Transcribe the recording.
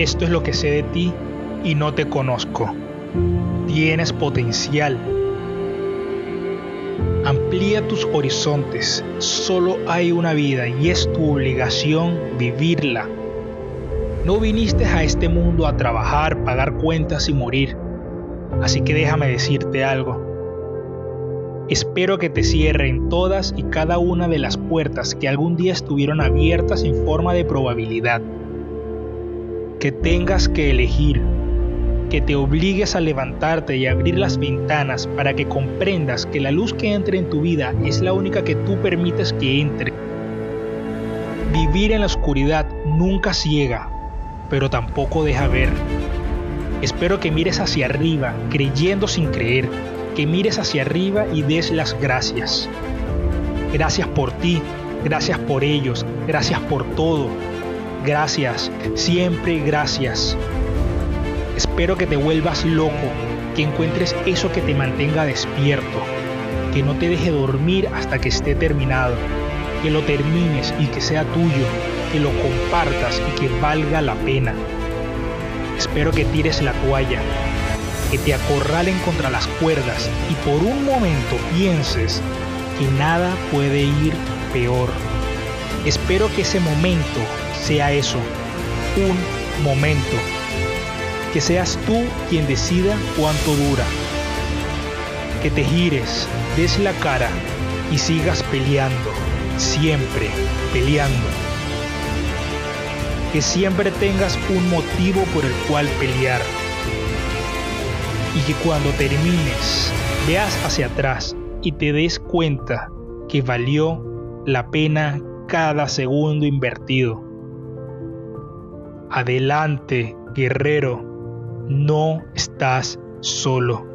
Esto es lo que sé de ti y no te conozco. Tienes potencial. Amplía tus horizontes. Solo hay una vida y es tu obligación vivirla. No viniste a este mundo a trabajar, pagar cuentas y morir. Así que déjame decirte algo. Espero que te cierren todas y cada una de las puertas que algún día estuvieron abiertas en forma de probabilidad. Que tengas que elegir, que te obligues a levantarte y abrir las ventanas para que comprendas que la luz que entra en tu vida es la única que tú permites que entre. Vivir en la oscuridad nunca ciega, pero tampoco deja ver. Espero que mires hacia arriba, creyendo sin creer que mires hacia arriba y des las gracias. Gracias por ti, gracias por ellos, gracias por todo. Gracias, siempre gracias. Espero que te vuelvas loco, que encuentres eso que te mantenga despierto, que no te deje dormir hasta que esté terminado, que lo termines y que sea tuyo, que lo compartas y que valga la pena. Espero que tires la toalla, que te acorralen contra las cuerdas y por un momento pienses que nada puede ir peor. Espero que ese momento sea eso, un momento. Que seas tú quien decida cuánto dura. Que te gires, des la cara y sigas peleando, siempre peleando. Que siempre tengas un motivo por el cual pelear y que cuando termines veas hacia atrás y te des cuenta que valió la pena cada segundo invertido. Adelante, guerrero, no estás solo.